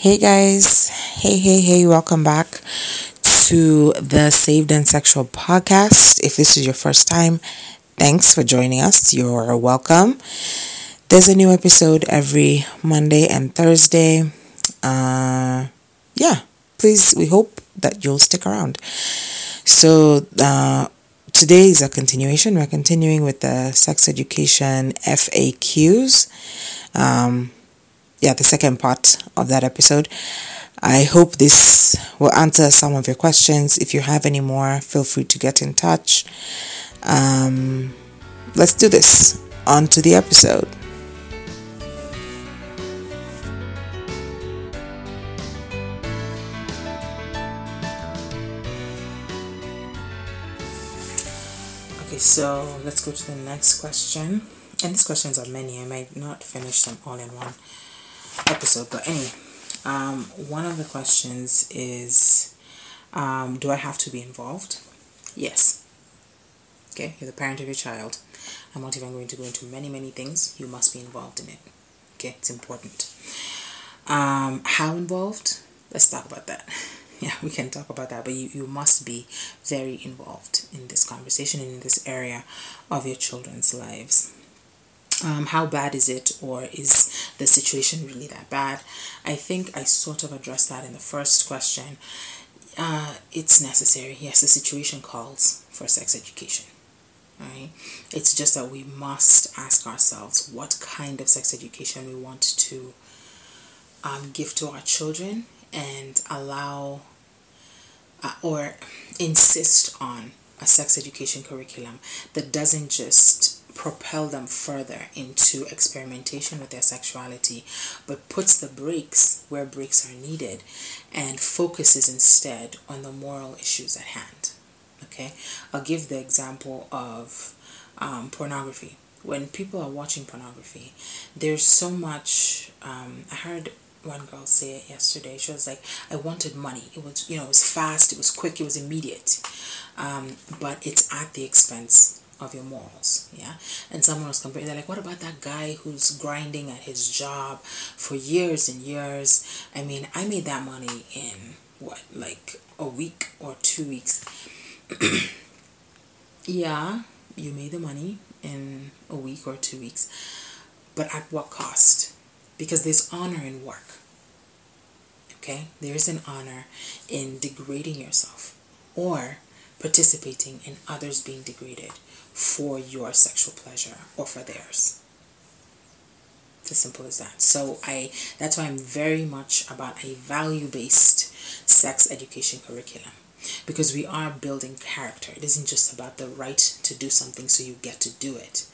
Hey guys, hey, hey, hey, welcome back to the Saved and Sexual podcast. If this is your first time, thanks for joining us. You're welcome. There's a new episode every Monday and Thursday. Uh, yeah, please, we hope that you'll stick around. So, uh, today is a continuation. We're continuing with the sex education FAQs. Um, yeah, the second part of that episode. I hope this will answer some of your questions. If you have any more, feel free to get in touch. Um, let's do this. On to the episode. Okay, so let's go to the next question. And these questions are many. I might not finish them all in one episode. But anyway, um, one of the questions is um, Do I have to be involved? Yes. Okay, you're the parent of your child. I'm not even going to go into many, many things. You must be involved in it. Okay, it's important. Um, how involved? Let's talk about that. yeah, we can talk about that, but you, you must be very involved in this conversation and in this area of your children's lives um, how bad is it or is the situation really that bad? I think i sort of addressed that in the first question. Uh, it's necessary. Yes the situation calls for sex education right? It's just that we must ask ourselves what kind of sex education we want to um, give to our children and allow uh, or insist on a sex education curriculum that doesn't just propel them further into experimentation with their sexuality, but puts the brakes where brakes are needed and focuses instead on the moral issues at hand. Okay, I'll give the example of um, pornography. When people are watching pornography, there's so much. Um, I heard one girl say it yesterday. She was like, I wanted money. It was, you know, it was fast, it was quick, it was immediate. Um, but it's at the expense of your morals yeah? And someone was comparing they're like what about that guy who's grinding at his job for years and years? I mean i made that money in what like a week or two weeks. Yeah you made the money in a week or two weeks but at what cost? Because there's honor in work okay? There is an honor in degrading yourself or participating in others being degraded for your sexual pleasure or for theirs. It's as simple as that. So I that's why I'm very much about a value-based sex education curriculum because we are building character. It isn't just about the right to do something so you get to do it.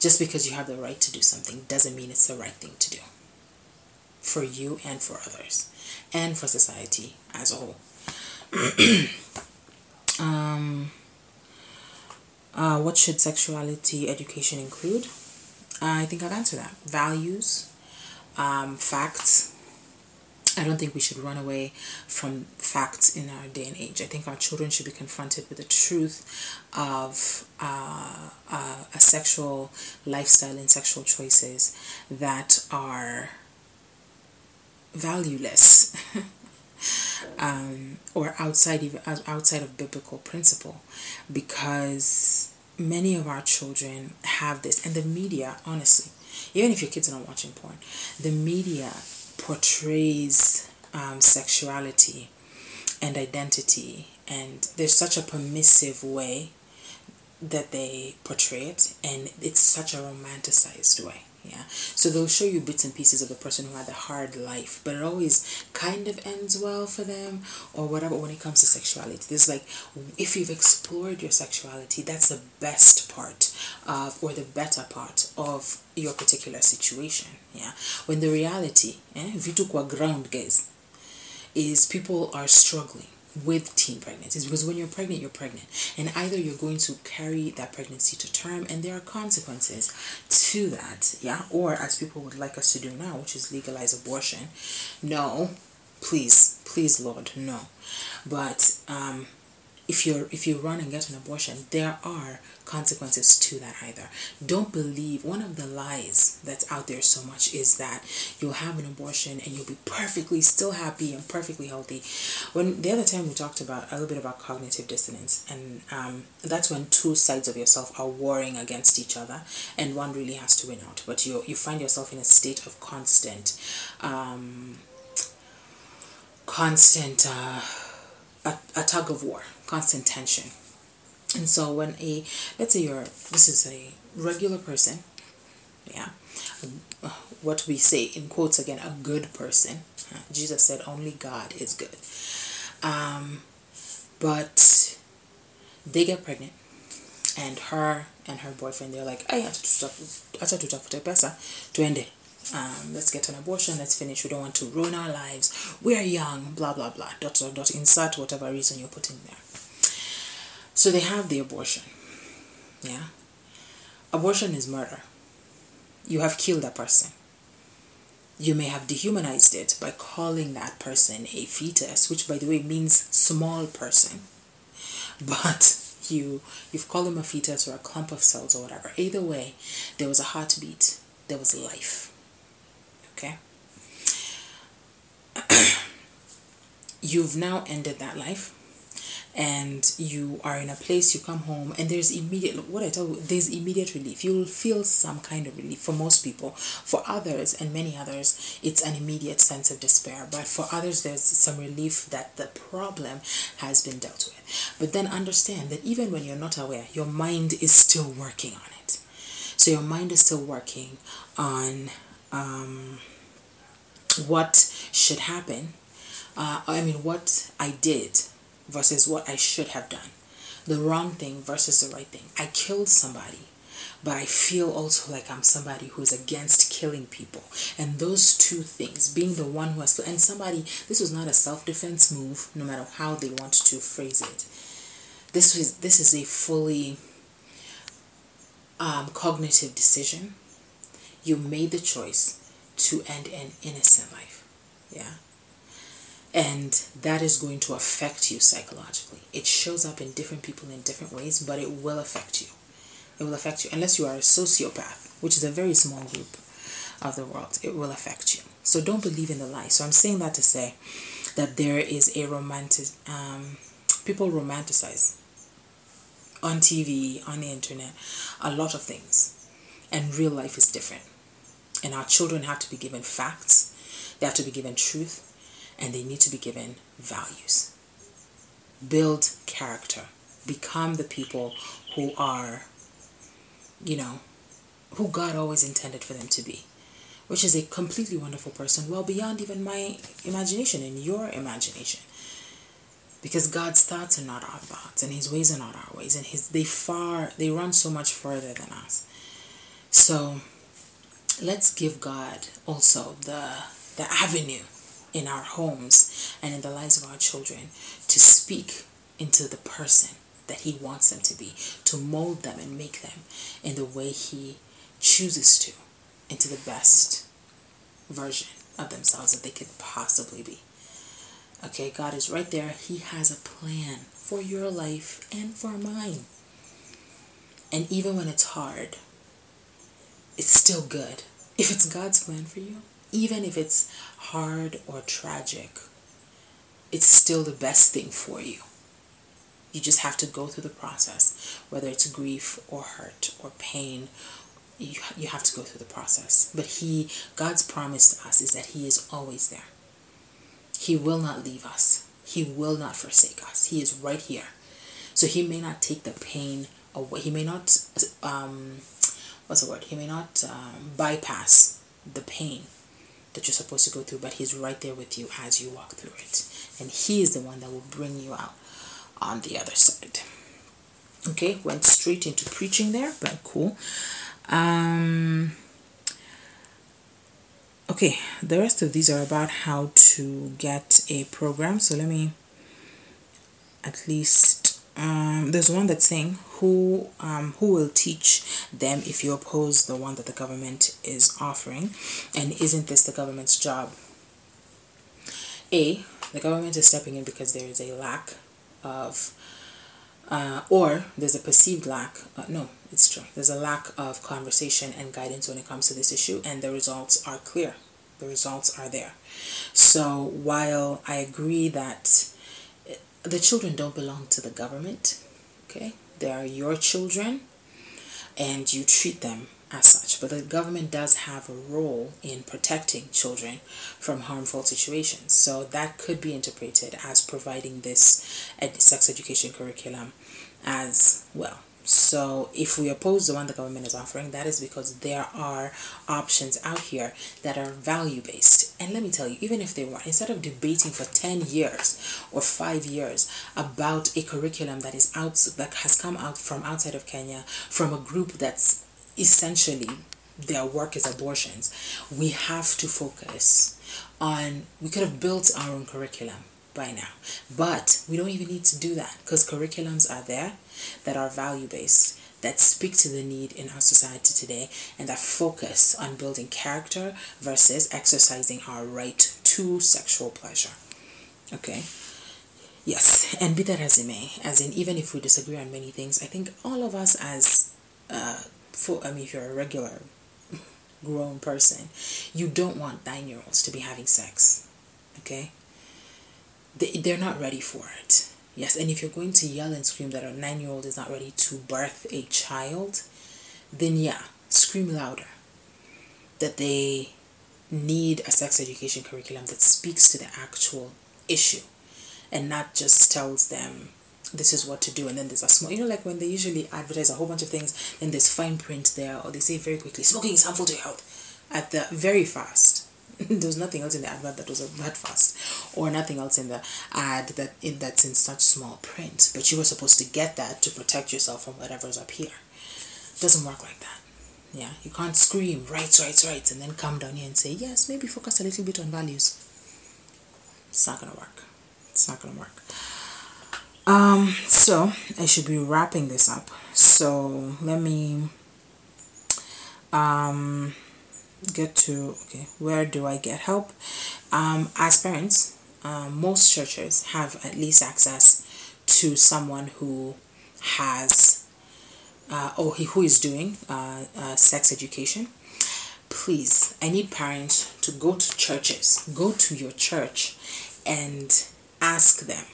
Just because you have the right to do something doesn't mean it's the right thing to do for you and for others and for society as a whole. um uh, what should sexuality education include? Uh, I think I've answered that. Values, um, facts. I don't think we should run away from facts in our day and age. I think our children should be confronted with the truth of uh, uh, a sexual lifestyle and sexual choices that are valueless. um, or outside even outside of biblical principle because many of our children have this and the media honestly even if your kids are not watching porn the media portrays um, sexuality and identity and there's such a permissive way that they portray it and it's such a romanticized way yeah. So they'll show you bits and pieces of the person who had a hard life but it always kind of ends well for them or whatever when it comes to sexuality. There's like if you've explored your sexuality that's the best part of or the better part of your particular situation. Yeah. When the reality eh, if you took what ground guys is people are struggling with teen pregnancies. Because when you're pregnant, you're pregnant. And either you're going to carry that pregnancy to term and there are consequences to that, yeah, or as people would like us to do now, which is legalize abortion. No, please, please, Lord, no. But um, if you're if you run and get an abortion there are consequences to that either. Don't believe one of the lies that's out there so much is that you'll have an abortion and you'll be perfectly still happy and perfectly healthy. When the other time we talked about a little bit about cognitive dissonance and um, that's when two sides of yourself are warring against each other and one really has to win out. But you you find yourself in a state of constant um, constant uh, a, a tug of war constant tension. And so when a let's say you're this is a regular person yeah what we say in quotes again a good person jesus said only god is good. Um, but they get pregnant and her and her boyfriend they're like I have to stop I have to talk pesa. To end it. Um, let's get an abortion let's finish. We don't want to ruin our lives. We're young blah blah blah dot dot dot insert whatever reason you're putting there so they have the abortion. Yeah. Abortion is murder. You have killed a person. You may have dehumanized it by calling that person a fetus, which by the way means small person. But you you've called him a fetus or a clump of cells or whatever. Either way, there was a heartbeat. There was life. Okay? You've now ended that life and you are in a place you come home and there's immediate what i tell you there's immediate relief. You'll feel some kind of relief. For most people for others and many others it's an immediate sense of despair. But for others there's some relief that the problem has been dealt with. But then understand that even when you're not aware your mind is still working on it. So your mind is still working on um, what should happen uh, i mean what i did versus what I should have done. The wrong thing versus the right thing. I killed somebody, but I feel also like I'm somebody who's against killing people. And those two things, being the one who has, and somebody, this was not a self defense move, no matter how they want to phrase it. This was this is a fully um, cognitive decision. You made the choice to end an innocent life. Yeah and that is going to affect you psychologically. It shows up in different people in different ways, but it will affect you. It will affect you unless you are a sociopath, which is a very small group of the world. It will affect you. So don't believe in the lie. So I'm saying that to say that there is a romantic um, people romanticize on TV, on the internet, a lot of things. And real life is different. And our children have to be given facts. They have to be given truth and they need to be given values. Build character. Become the people who are, you know, who God always intended for them to be, which is a completely wonderful person, well beyond even my imagination and your imagination. Because God's thoughts are not our thoughts, and His ways are not our ways, and His they far they run so much further than us. So let's give God also the the avenue in our homes and in the lives of our children to speak into the person that He wants them to be, to mold them and make them in the way He chooses to, into the best version of themselves that they could possibly be. Okay, God is right there. He has a plan for your life and for mine. And even when it's hard, it's still good. If it's God's plan for you, even if it's hard or tragic, it's still the best thing for you. You just have to go through the process, whether it's grief or hurt or pain. You, you have to go through the process. But He, God's promise to us is that He is always there. He will not leave us. He will not forsake us. He is right here. So He may not take the pain away. He may not, um, what's the word? He may not um, bypass the pain that you're supposed to go through, but He's right there with you as you walk through it. And He is the one that will bring you out on the other side. Okay, went straight into preaching there, but cool. Um, okay, the rest of these are about how to get a program. So let me at least um, there's one that's saying who um, who will teach them if you oppose the one that the government is offering and isn't this the government's job a the government is stepping in because there is a lack of uh, or there's a perceived lack. Uh, no, it's true. There's a lack of conversation and guidance when it comes to this issue, and the results are clear. The results are there. So while I agree that the children don't belong to the government, okay, they are your children, and you treat them as such. But the government does have a role in protecting children from harmful situations. So that could be interpreted as providing this sex education curriculum as well. So if we oppose the one the government is offering, that is because there are options out here that are value based. And let me tell you, even if they want, instead of debating for 10 years or 5 years about a curriculum that is out that has come out from outside of Kenya from a group that's essentially their work is abortions, we have to focus on we could have built our own curriculum by now. But we don't even need to do that because curriculums are there that are value based, that speak to the need in our society today, and that focus on building character versus exercising our right to sexual pleasure. Okay? Yes, and be that as it may, as in, even if we disagree on many things, I think all of us as, uh, for, I mean, if you're a regular grown person, you don't want nine year olds to be having sex. Okay? They, they're not ready for it. Yes, and if you're going to yell and scream that a nine year old is not ready to birth a child, then yeah, scream louder that they need a sex education curriculum that speaks to the actual issue and not just tells them this is what to do and then there's a small you know like when they usually advertise a whole bunch of things then there's fine print there or they say very quickly smoking is harmful to your health at the very fast there was nothing else in the advert that was that fast or nothing else in the ad that in that's in such small print. But you were supposed to get that to protect yourself from whatever's up here. It doesn't work like that. Yeah you can't scream rights rights rights and then come down here and say yes maybe focus a little bit on values. It's not gonna work. It's not gonna work. Um so i should be wrapping this up. So let me um get to okay where do i get help? Um, as parents um, most churches have at least access to someone who has uh, or who is doing uh, uh, sex education. Please i need parents to go to churches go to your church and ask them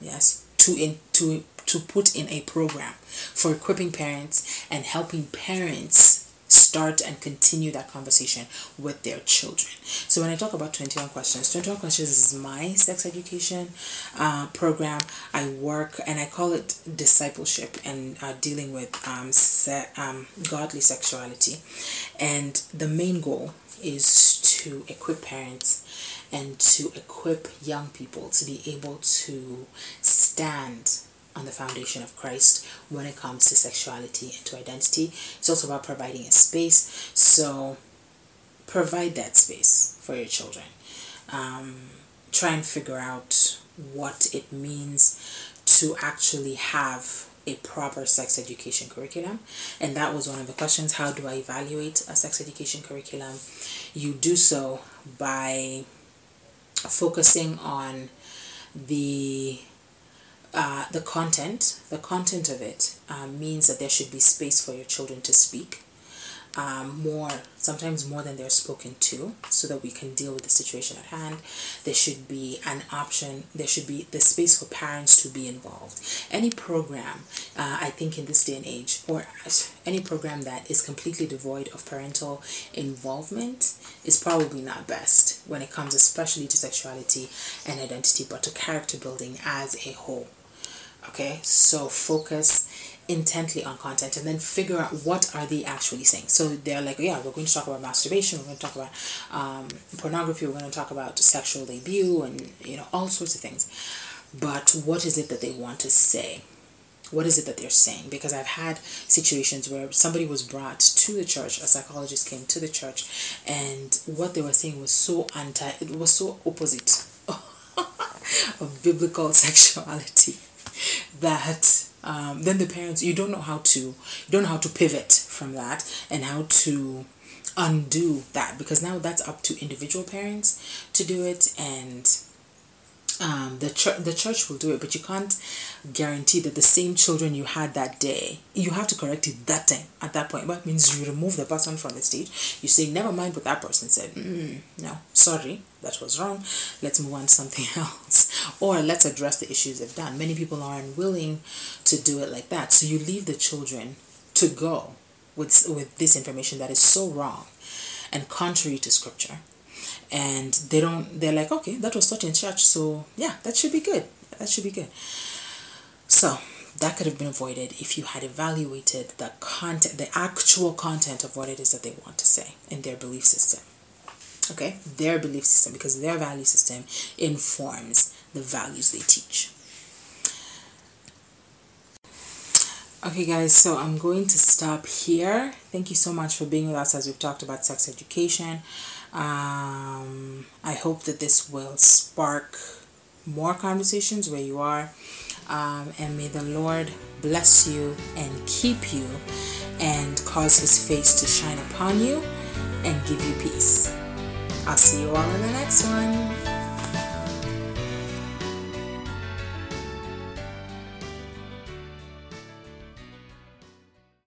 yes to in to to put in a program for equipping parents and helping parents start and continue that conversation with their children. So when I talk about 21 questions, 21 questions is my sex education uh, program. I work and I call it discipleship and uh, dealing with um, se- um, godly sexuality. And the main goal is to equip parents and to equip young people to be able to stand on the foundation of Christ when it comes to sexuality and to identity. It's also about providing a space. So provide that space for your children. Um, try and figure out what it means to actually have a proper sex education curriculum. And that was one of the questions. How do I evaluate a sex education curriculum? You do so by focusing on the uh, the content, the content of it um, means that there should be space for your children to speak um, more, sometimes more than they're spoken to, so that we can deal with the situation at hand. There should be an option, there should be the space for parents to be involved. Any program, uh, I think, in this day and age, or any program that is completely devoid of parental involvement is probably not best when it comes, especially to sexuality and identity, but to character building as a whole. Okay, so focus intently on content and then figure out what are they actually saying. So they're like, yeah, we're going to talk about masturbation, we're going to talk about um, pornography, we're going to talk about sexual debut and you know all sorts of things. But what is it that they want to say? What is it that they're saying? Because I've had situations where somebody was brought to the church, a psychologist came to the church, and what they were saying was so anti, it was so opposite of biblical sexuality that um, then the parents you don't know how to you don't know how to pivot from that and how to undo that because now that's up to individual parents to do it and um, the church the church will do it, but you can't guarantee that the same children you had that day you have to correct it that time at that point. What means you remove the person from the stage. You say never mind what that person said. Mm, no, sorry, that was wrong. Let's move on to something else, or let's address the issues they've done. Many people are unwilling to do it like that, so you leave the children to go with with this information that is so wrong and contrary to scripture and they don't they're like okay that was taught in church so yeah that should be good. That should be good. So that could have been avoided if you had evaluated the content the actual content of what it is that they want to say in their belief system. Okay? Their belief system because their value system informs the values they teach. Okay, guys, so I'm going to stop here. Thank you so much for being with us as we've talked about sex education. Um, I hope that this will spark more conversations where you are. Um, and may the Lord bless you and keep you and cause his face to shine upon you and give you peace. I'll see you all in the next one.